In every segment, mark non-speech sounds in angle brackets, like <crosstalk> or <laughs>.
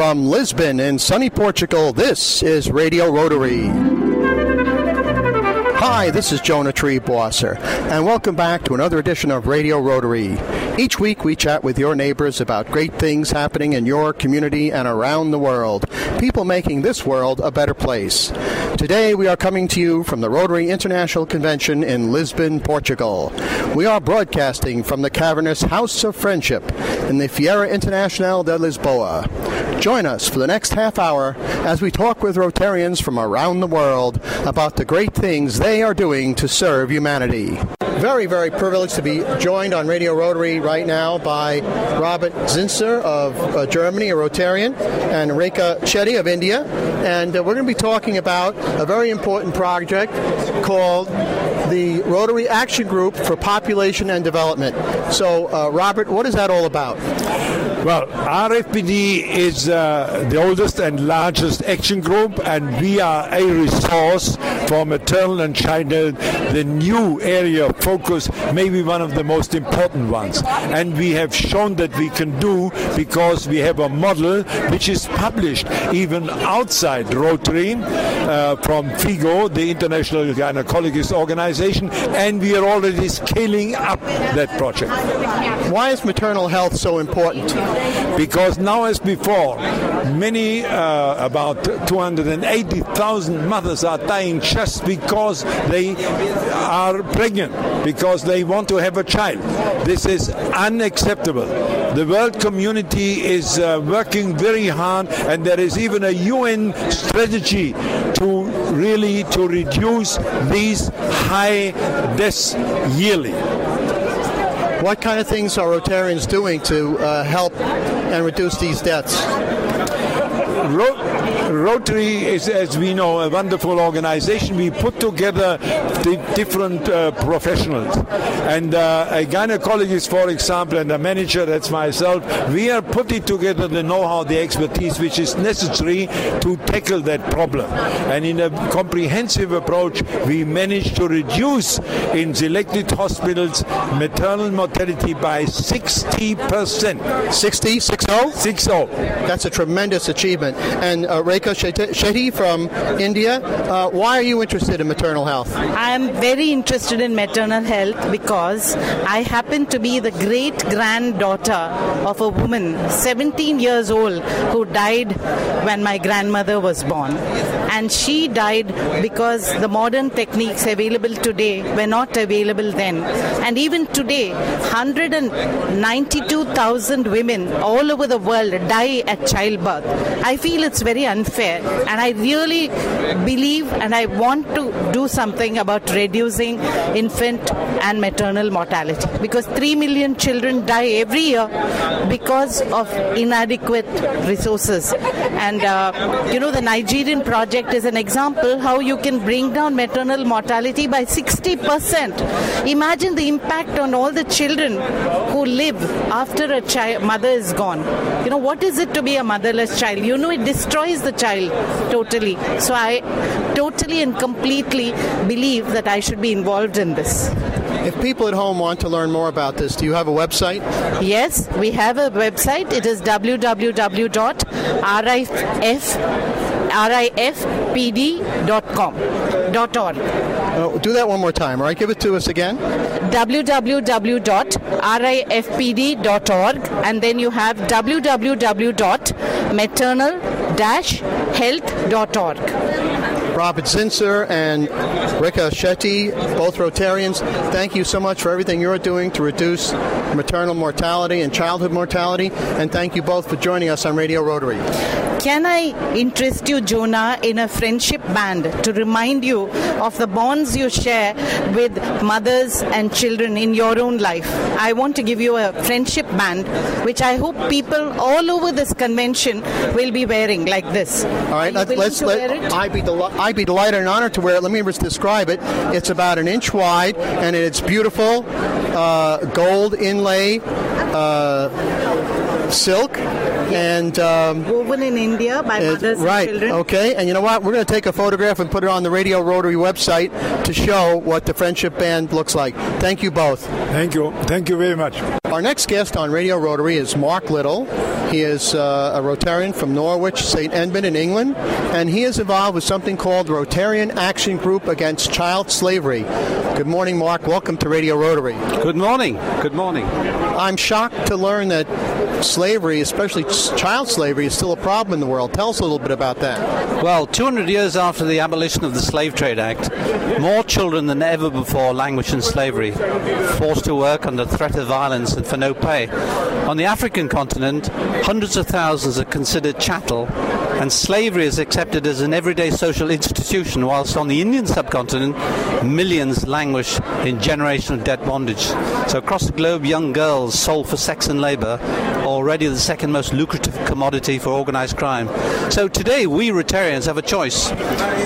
From Lisbon in sunny Portugal, this is Radio Rotary. Hi, this is Jonah Triebwasser, and welcome back to another edition of Radio Rotary. Each week we chat with your neighbors about great things happening in your community and around the world, people making this world a better place. Today we are coming to you from the Rotary International Convention in Lisbon, Portugal. We are broadcasting from the cavernous House of Friendship in the Feira Internacional de Lisboa. Join us for the next half hour as we talk with Rotarians from around the world about the great things they are doing to serve humanity. Very, very privileged to be joined on Radio Rotary right now by Robert Zinser of uh, Germany, a Rotarian, and Rekha Shetty of India. And uh, we're going to be talking about a very important project called the Rotary Action Group for Population and Development. So, uh, Robert, what is that all about? Well, RFPD is uh, the oldest and largest action group, and we are a resource for maternal and child the new area of focus, maybe one of the most important ones. And we have shown that we can do because we have a model which is published even outside Rotary uh, from FIGO, the International Gynecologist Organization, and we are already scaling up that project. Why is maternal health so important? Because now, as before, many, uh, about 280,000 mothers are dying just because they are pregnant, because they want to have a child. This is unacceptable. The world community is uh, working very hard, and there is even a UN strategy to really to reduce these high deaths yearly. What kind of things are Rotarians doing to uh, help and reduce these deaths? Rotary is, as we know, a wonderful organization. We put together the different uh, professionals. And uh, a gynecologist, for example, and a manager, that's myself, we are putting together the know-how, the expertise which is necessary to tackle that problem. And in a comprehensive approach, we managed to reduce in selected hospitals maternal mortality by 60%. 60? 60? 60. That's a tremendous achievement. And uh, Rekha Shetty from India, uh, why are you interested in maternal health? I am very interested in maternal health because I happen to be the great granddaughter of a woman, 17 years old, who died when my grandmother was born. And she died because the modern techniques available today were not available then. And even today, 192,000 women all over the world die at childbirth. I feel it's very unfair, and I really believe and I want to do something about reducing infant and maternal mortality because 3 million children die every year because of inadequate resources. And uh, you know, the Nigerian project is an example how you can bring down maternal mortality by 60%. Imagine the impact on all the children who live after a child, mother is gone. You know, what is it to be a motherless child? You know, it destroys the child totally. So I totally and completely believe that I should be involved in this. If people at home want to learn more about this, do you have a website? Yes, we have a website. It is www.rifpd.com. Dot org. Uh, do that one more time, all right? Give it to us again. www.rifpd.org and then you have www.maternal-health.org. Robert Zinser and Rekha Shetty, both Rotarians. Thank you so much for everything you're doing to reduce maternal mortality and childhood mortality. And thank you both for joining us on Radio Rotary. Can I interest you, Jonah, in a friendship band to remind you of the bonds you share with mothers and children in your own life? I want to give you a friendship band, which I hope people all over this convention will be wearing like this. All right, let's, let's let I be, del- I be delighted and honored to wear it. Let me just describe it. It's about an inch wide, and it's beautiful uh, gold inlay uh, silk And um, woven in India by uh, mothers right. and children. Okay. And you know what? We're going to take a photograph and put it on the Radio Rotary website to show what the Friendship Band looks like. Thank you both. Thank you. Thank you very much. Our next guest on Radio Rotary is Mark Little. He is uh, a Rotarian from Norwich, St. Edmund in England, and he is involved with something called the Rotarian Action Group Against Child Slavery. Good morning, Mark. Welcome to Radio Rotary. Good morning. Good morning. I'm shocked to learn that slavery, especially child slavery, is still a problem in the world. Tell us a little bit about that. Well, 200 years after the abolition of the Slave Trade Act, more children than ever before languish in slavery, forced to work under threat of violence and for no pay. On the African continent, hundreds of thousands are considered chattel, and slavery is accepted as an everyday social institution, whilst on the Indian subcontinent, millions languish in generational debt bondage. So across the globe, young girls sold for sex and labor, already the second most lucrative commodity for organized crime. So today, we Rotarians have a choice.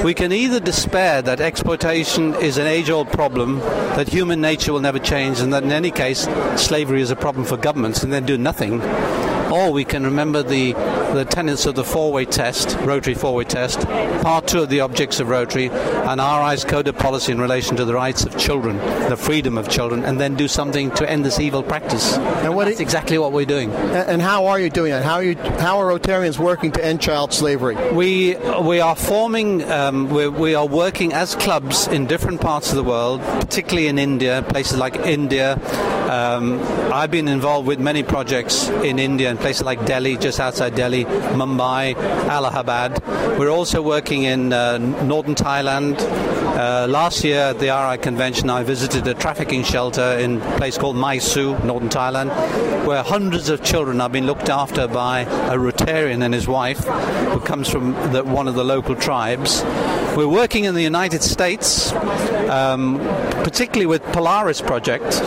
We can either despair that exploitation is an age old problem, that human nature will never change, and that in any case, slavery is a problem for governments, and then do nothing. Or we can remember the, the tenets of the four-way test, Rotary four-way test, part two of the objects of Rotary, and RI's code of policy in relation to the rights of children, the freedom of children, and then do something to end this evil practice. And what that's exactly what we're doing. And how are you doing it? How are you? How are Rotarians working to end child slavery? We we are forming. Um, we we are working as clubs in different parts of the world, particularly in India, places like India. Um, I've been involved with many projects in India and places like Delhi, just outside Delhi, Mumbai, Allahabad. We're also working in uh, northern Thailand. Uh, last year at the RI convention, I visited a trafficking shelter in a place called Maisu, northern Thailand, where hundreds of children are being looked after by a Rotarian and his wife, who comes from the, one of the local tribes. We're working in the United States, um, particularly with Polaris Project.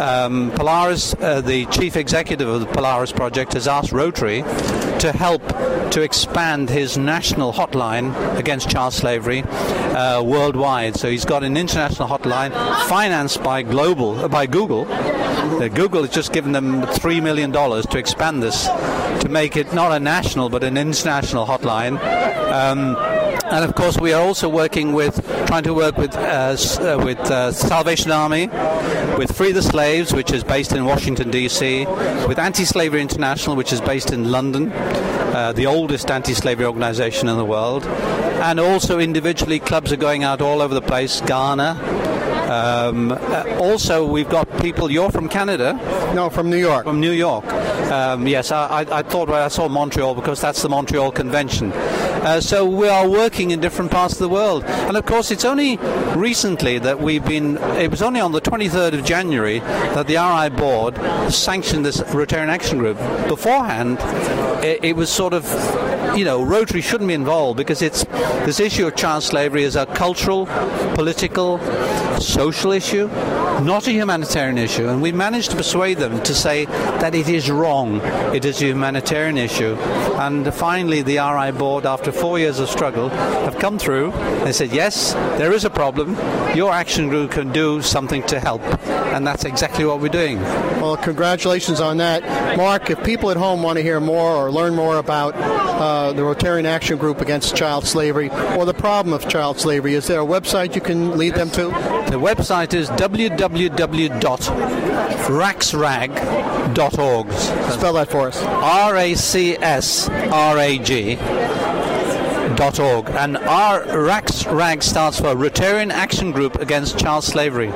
Um, Polaris, uh, the chief executive of the Polaris Project, has asked Rotary to help to expand his national hotline against child slavery uh, worldwide. So he's got an international hotline financed by global uh, by Google. Uh, Google has just given them three million dollars to expand this to make it not a national but an international hotline. Um, and of course, we are also working with, trying to work with, uh, uh, with uh, Salvation Army, with Free the Slaves, which is based in Washington D.C., with Anti-Slavery International, which is based in London, uh, the oldest anti-slavery organization in the world, and also individually, clubs are going out all over the place, Ghana. Um, uh, also, we've got people. You're from Canada? No, from New York. From New York. Um, yes, I, I, I, thought well, I saw Montreal because that's the Montreal Convention. Uh, so we are working in different parts of the world, and of course, it's only recently that we've been. It was only on the 23rd of January that the RI board sanctioned this Rotarian Action Group. Beforehand, it, it was sort of you know, Rotary shouldn't be involved because it's this issue of child slavery is a cultural, political, social issue, not a humanitarian issue. And we managed to persuade them to say that it is wrong. It is a humanitarian issue. And finally, the RI board, after four years of struggle, have come through and said, yes, there is a problem. Your action group can do something to help. And that's exactly what we're doing. Well, congratulations on that. Mark, if people at home want to hear more or learn more about uh, the Rotarian Action Group Against Child Slavery or the problem of child slavery, is there a website you can lead them to? The website is www.racsrag.org. Spell that for us. R A C S R A G. Dot. And our RACSRAG stands for Rotarian Action Group Against Child Slavery.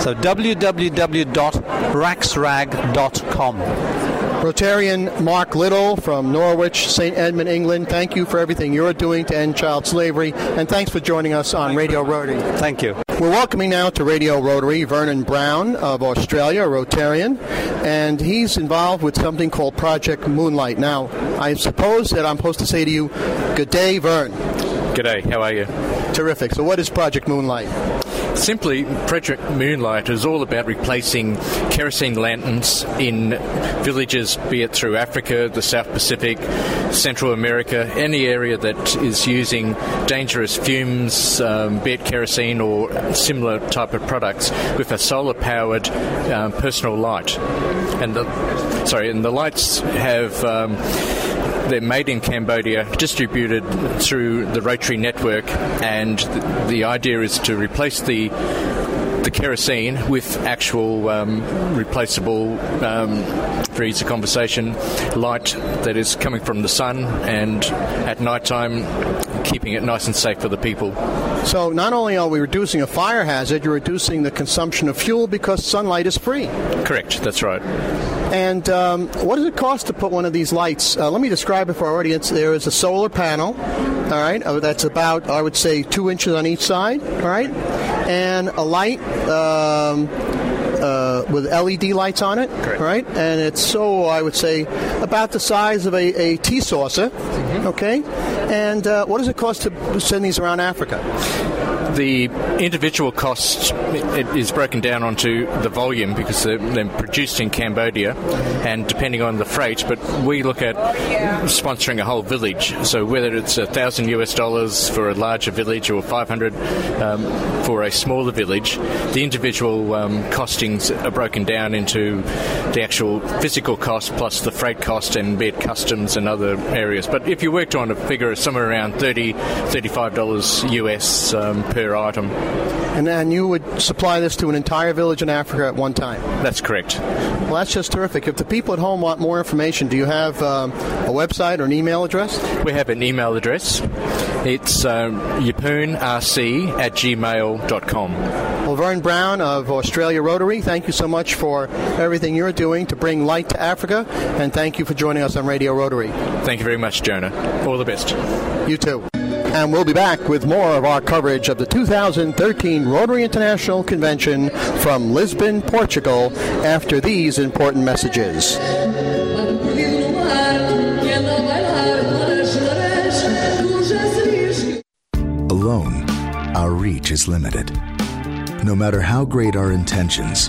So www.raxrag.com. Rotarian Mark Little from Norwich, St. Edmund, England, thank you for everything you're doing to end child slavery, and thanks for joining us on Radio Rotary. Thank you. We're welcoming now to Radio Rotary Vernon Brown of Australia, a Rotarian, and he's involved with something called Project Moonlight. Now, I suppose that I'm supposed to say to you, good day, Vern. Good day, how are you? Terrific. So, what is Project Moonlight? Simply, Project Moonlight is all about replacing kerosene lanterns in villages, be it through Africa, the South Pacific, Central America, any area that is using dangerous fumes, um, be it kerosene or similar type of products, with a solar-powered um, personal light. And the sorry, and the lights have. Um, they're made in Cambodia, distributed through the Rotary network, and the, idea is to replace the the kerosene with actual um, replaceable, um, for conversation, light that is coming from the sun, and at night time, keeping it nice and safe for the people. So not only are we reducing a fire hazard, you're reducing the consumption of fuel because sunlight is free. Correct. That's right. And um, what does it cost to put one of these lights? Uh, let me describe it for our audience. There is a solar panel, all right, uh, that's about, I would say, two inches on each side, all right, and a light. Um, uh, with LED lights on it, Correct. right? And it's so I would say about the size of a, a tea saucer, Mm-hmm. okay? And uh, what does it cost to send these around Africa? The individual cost it is broken down onto the volume because they're, they're produced in Cambodia, and depending on the freight. But we look at sponsoring a whole village. So whether it's a thousand US dollars for a larger village or 500 um, for a smaller village, the individual um, costings are broken down into the actual physical cost plus the freight cost and be it customs and other areas. But if you worked on a figure of somewhere around 30 $35 US um, per item, And then you would supply this to an entire village in Africa at one time. that's correct. Well, that's just terrific. If the people at home want more information, do you have um, a website or an email address? We have an email address. It's um, yeppoonrc at gmail.com. Well, Vern Brown of Australia Rotary, thank you so much for everything you're doing to bring light to Africa, and thank you for joining us on Radio Rotary. Thank you very much, Jonah. All the best. You too. And we'll be back with more of our coverage of the 2013 Rotary International Convention from Lisbon, Portugal, after these important messages. Alone, our reach is limited. No matter how great our intentions,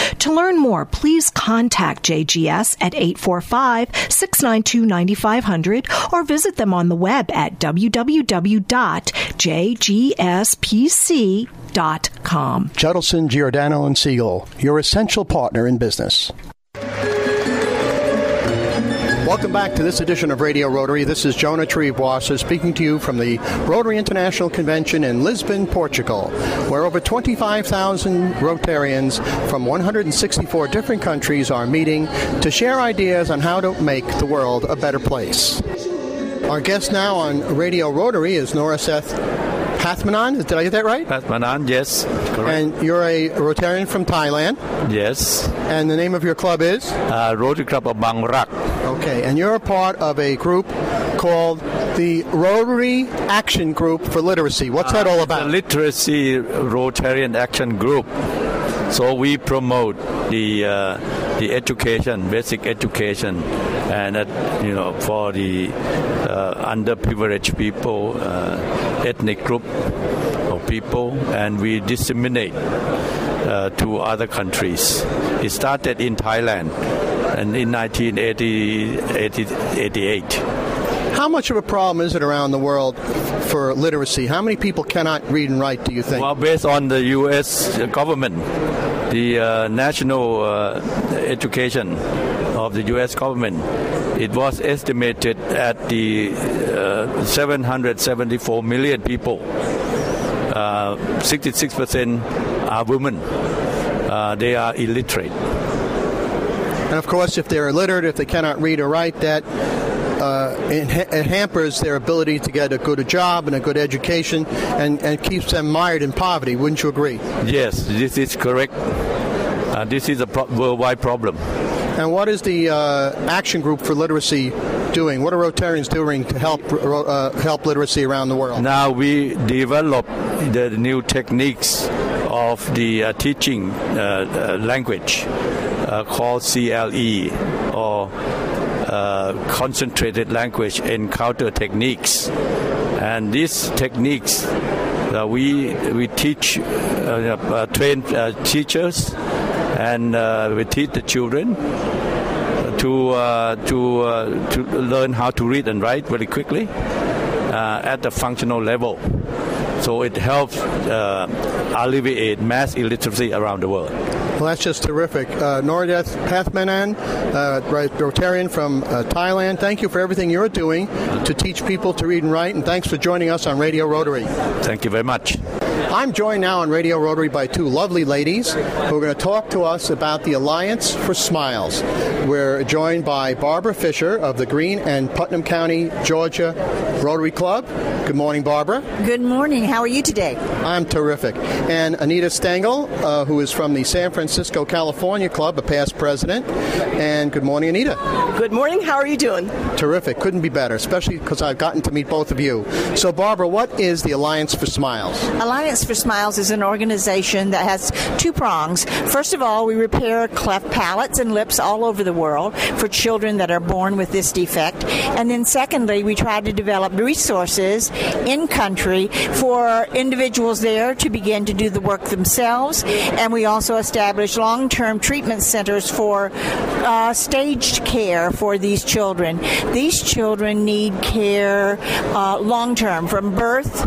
To learn more, please contact JGS at 845 692 9500 or visit them on the web at www.jgspc.com. Judelson, Giordano and Siegel, your essential partner in business. Welcome back to this edition of Radio Rotary. This is Jonah Triebwasser speaking to you from the Rotary International Convention in Lisbon, Portugal, where over 25,000 Rotarians from 164 different countries are meeting to share ideas on how to make the world a better place. Our guest now on Radio Rotary is Nora Seth Pathmanan. Did I get that right? Pathmanan, yes. Correct. And you're a Rotarian from Thailand. Yes. And the name of your club is? Uh, Rotary Club of Bangrak. Okay, and you're a part of a group called the Rotary Action Group for Literacy. What's that all about? The Literacy Rotarian Action Group. So we promote the uh, the education, basic education, and uh, you know for the uh, underprivileged people, uh, ethnic group of people, and we disseminate uh, to other countries. It started in Thailand, and in 1988. How much of a problem is it around the world for literacy? How many people cannot read and write, do you think? Well, based on the U.S. government, the uh, national uh, education of the U.S. government, it was estimated at the uh, 774 million people. 66% are women. they are illiterate. And of course, if they're illiterate, if they cannot read or write, that uh, it, it, hampers their ability to get a good job and a good education and, and keeps them mired in poverty. Wouldn't you agree? Yes, this is correct. Uh, this is a pro- worldwide problem. And what is the uh, Action Group for Literacy doing? What are Rotarians doing to help uh, help literacy around the world? Now we develop the new techniques of the uh, teaching uh, language called CLE or uh, concentrated language encounter techniques. And these techniques, uh, we we teach, uh, uh train uh, teachers, and uh, we teach the children to to to learn how to read and write very quickly at the functional level. So it helps alleviate mass illiteracy around the world. Well, that's just terrific. Uh, Pathmanan, uh, Rotarian from uh, Thailand, thank you for everything you're doing to teach people to read and write, and thanks for joining us on Radio Rotary. Thank you very much. I'm joined now on Radio Rotary by two lovely ladies who are going to talk to us about the Alliance for Smiles. We're joined by Barbara Fisher of the Greene and Putnam County, Georgia Rotary Club. Good morning, Barbara. Good morning. How are you today? I'm terrific. And Anita Stengel, uh, who is from the San Francisco, California Club, a past president. And good morning, Anita. Good morning. How are you doing? Terrific. Couldn't be better, especially because I've gotten to meet both of you. So, Barbara, what is the Alliance for Smiles? Alliance for Smiles is an organization that has two prongs. First of all, we repair cleft palates and lips all over the world for children that are born with this defect. And then, secondly, we try to develop resources in country for individuals there to begin to do the work themselves. And we also establish long term treatment centers for uh, staged care for these children. These children need care uh, long term from birth,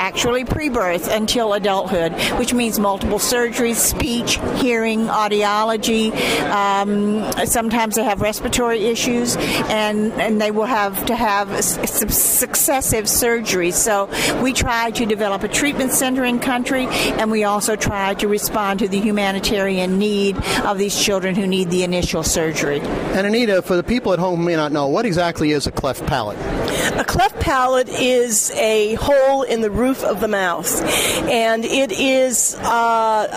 actually pre birth, until adulthood, which means multiple surgeries, speech, hearing, audiology. Um, sometimes they have respiratory issues, and, and they will have to have successive surgeries. So we try to develop a treatment center in country, and we also try to respond to the humanitarian need of these children who need the initial surgery. And Anita, for the people at home who may not know, what exactly is a cleft palate? A cleft palate is a hole in the roof of the mouth, and it is uh,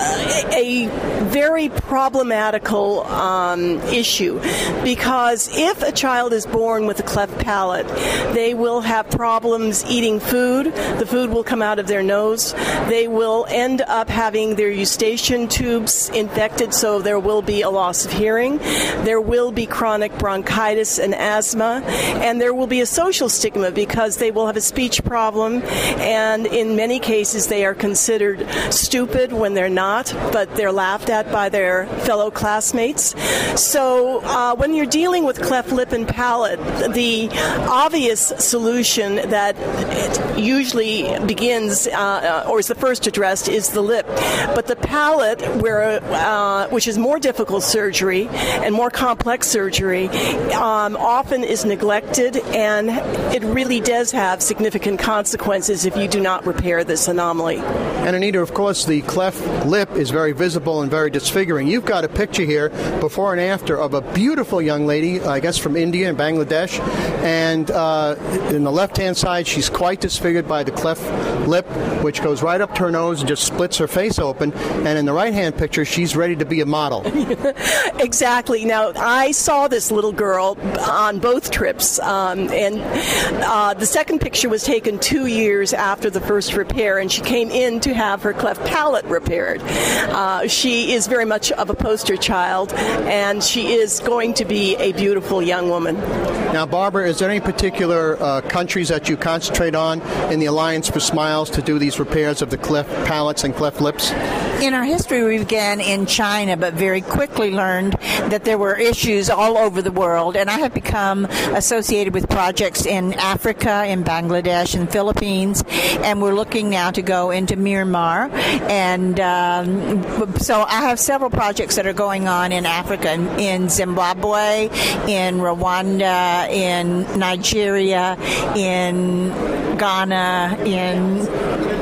a very problematical um, issue because if a child is born with a cleft palate, they will have problems eating food. The food will come out of their nose. They will end up having their eustachian tubes infected, so there will be a loss of hearing. There will be chronic bronchitis and asthma, and there will be a social stigma because they will have a speech problem, and in many cases, they are considered stupid when they're not, but they're laughed at by their fellow classmates. So uh, when you're dealing with cleft lip and palate, the obvious solution that usually begins uh, or is the first addressed is the lip. But the palate, where uh, which is more difficult surgery and more complex surgery, um, often is neglected, and it really does have significant consequences if you do not repair this anomaly. And Anita, of course, the cleft lip is very visible and very disfiguring. You've got a picture here, before and after, of a beautiful young lady, I guess from India and Bangladesh, and uh, in the left-hand side, she's quite disfigured by the cleft lip, which goes right up to her nose and just splits her face open. And in the right-hand picture, she's ready to be a model. <laughs> exactly. Now, I saw this little girl on both trips, um, and uh, the second picture was taken two years after the first repair, and she came in to have her cleft palate repaired. Uh, she is very much of a poster child, and she is going to be a beautiful young woman. Now, Barbara, is there any particular uh, countries that you concentrate on in the Alliance for Smiles to do these repairs of the cleft palates and cleft lips? In our history, we began in China, but very quickly learned that there were issues all over the world, and I have become associated with projects in Africa, in Bangladesh, the Philippines, and we're looking now to go into Myanmar. And um, so I have several projects that are going on in Africa, in Zimbabwe, in Rwanda, in Nigeria, in Ghana, in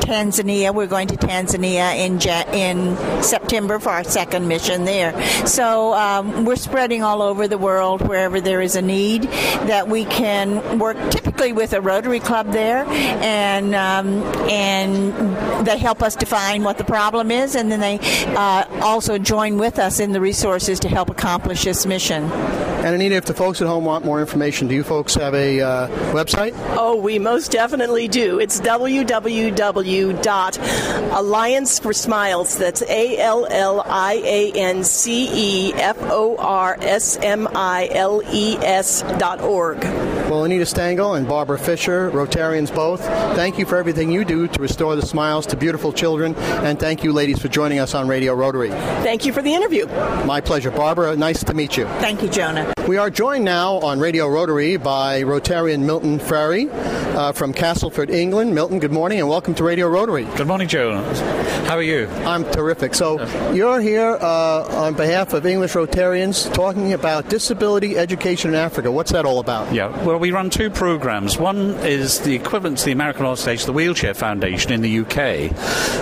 Tanzania. We're going to Tanzania in in September for our second mission there. So um, we're spreading all over the world wherever there is a need that we can work typically with a Rotary Club there, and um, and they help us define what the problem is, and then they uh, also join with us in the resources to help accomplish this mission. And Anita, if the folks at home want more information, do you folks have a uh, website? Oh, we most definitely do. It's www.alliance. That's A L L I A N C E F O R S M I L E S dot org. Well, Anita Stangl and Barbara Fisher, Rotarians both, thank you for everything you do to restore the smiles to beautiful children, and thank you, ladies, for joining us on Radio Rotary. Thank you for the interview. My pleasure. Barbara, nice to meet you. Thank you, Jonah. We are joined now on Radio Rotary by Rotarian Milton Ferry uh, from Castleford, England. Milton, good morning and welcome to Radio Rotary. Good morning, Joe. How are you? I'm terrific. So, you're here uh, on behalf of English Rotarians talking about disability education in Africa. What's that all about? Yeah, well, we run two programs. One is the equivalent to the American Organization, the Wheelchair Foundation in the UK.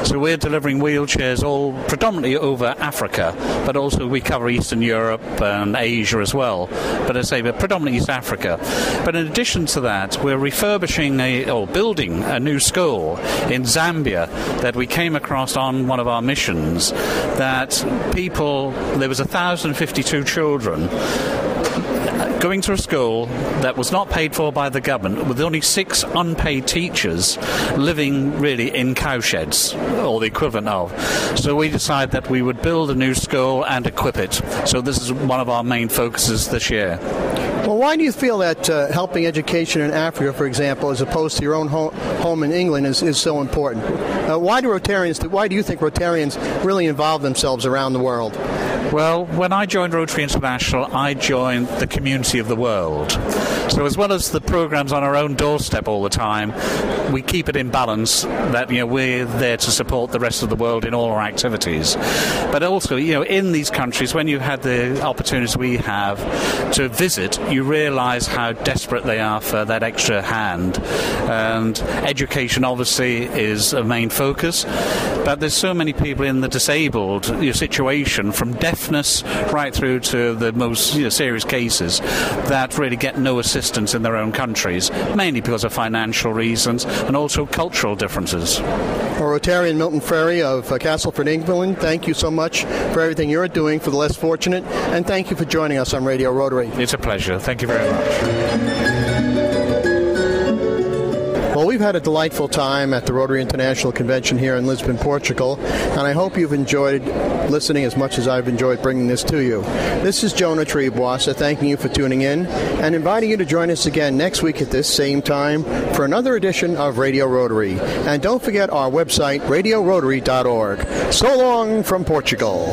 So, we're delivering wheelchairs all predominantly over Africa, but also we cover Eastern Europe and Asia as well. But as I say, we're predominantly East Africa. But in addition to that, we're refurbishing a, or building a new school in Zambia that we came across on one of our missions. That people, there was 1,052 children going to a school that was not paid for by the government with only six unpaid teachers living really in cowsheds or the equivalent of. So we decided that we would build a new school and equip it. So this is one of our main focuses this year. Well, why do you feel that uh, helping education in Africa, for example, as opposed to your own ho- home in England, is, is so important? Uh, why do Rotarians? Why do you think Rotarians really involve themselves around the world? Well, when I joined Rotary International, I joined the community of the world. So, as well as the programs on our own doorstep all the time, we keep it in balance that you know we're there to support the rest of the world in all our activities. But also, you know, in these countries, when you had the opportunities we have to visit, you realise how desperate they are for that extra hand. And education, obviously, is a main focus. But there's so many people in the disabled situation, from deafness right through to the most you know, serious cases, that really get no assistance in their own countries, mainly because of financial reasons and also cultural differences. Well, Rotarian Milton Ferry of uh, Castleford, England, thank you so much for everything you're doing for the less fortunate, and thank you for joining us on Radio Rotary. It's a pleasure. Thank you very much. We've had a delightful time at the Rotary International Convention here in Lisbon, Portugal, and I hope you've enjoyed listening as much as I've enjoyed bringing this to you. This is Jonah Triebwasser thanking you for tuning in and inviting you to join us again next week at this same time for another edition of Radio Rotary. And don't forget our website, radiorotary.org. So long from Portugal.